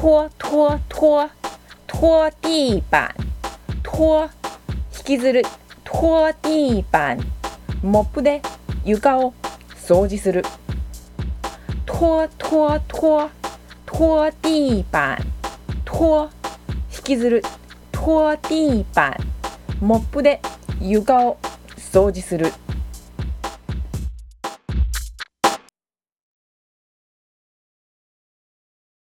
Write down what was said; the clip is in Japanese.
拖拖拖拖地板拖引きずる拖地板。モップで床を掃除する。拖拖拖拖地板。拖引きずる。拖地板。モップで床を掃除する。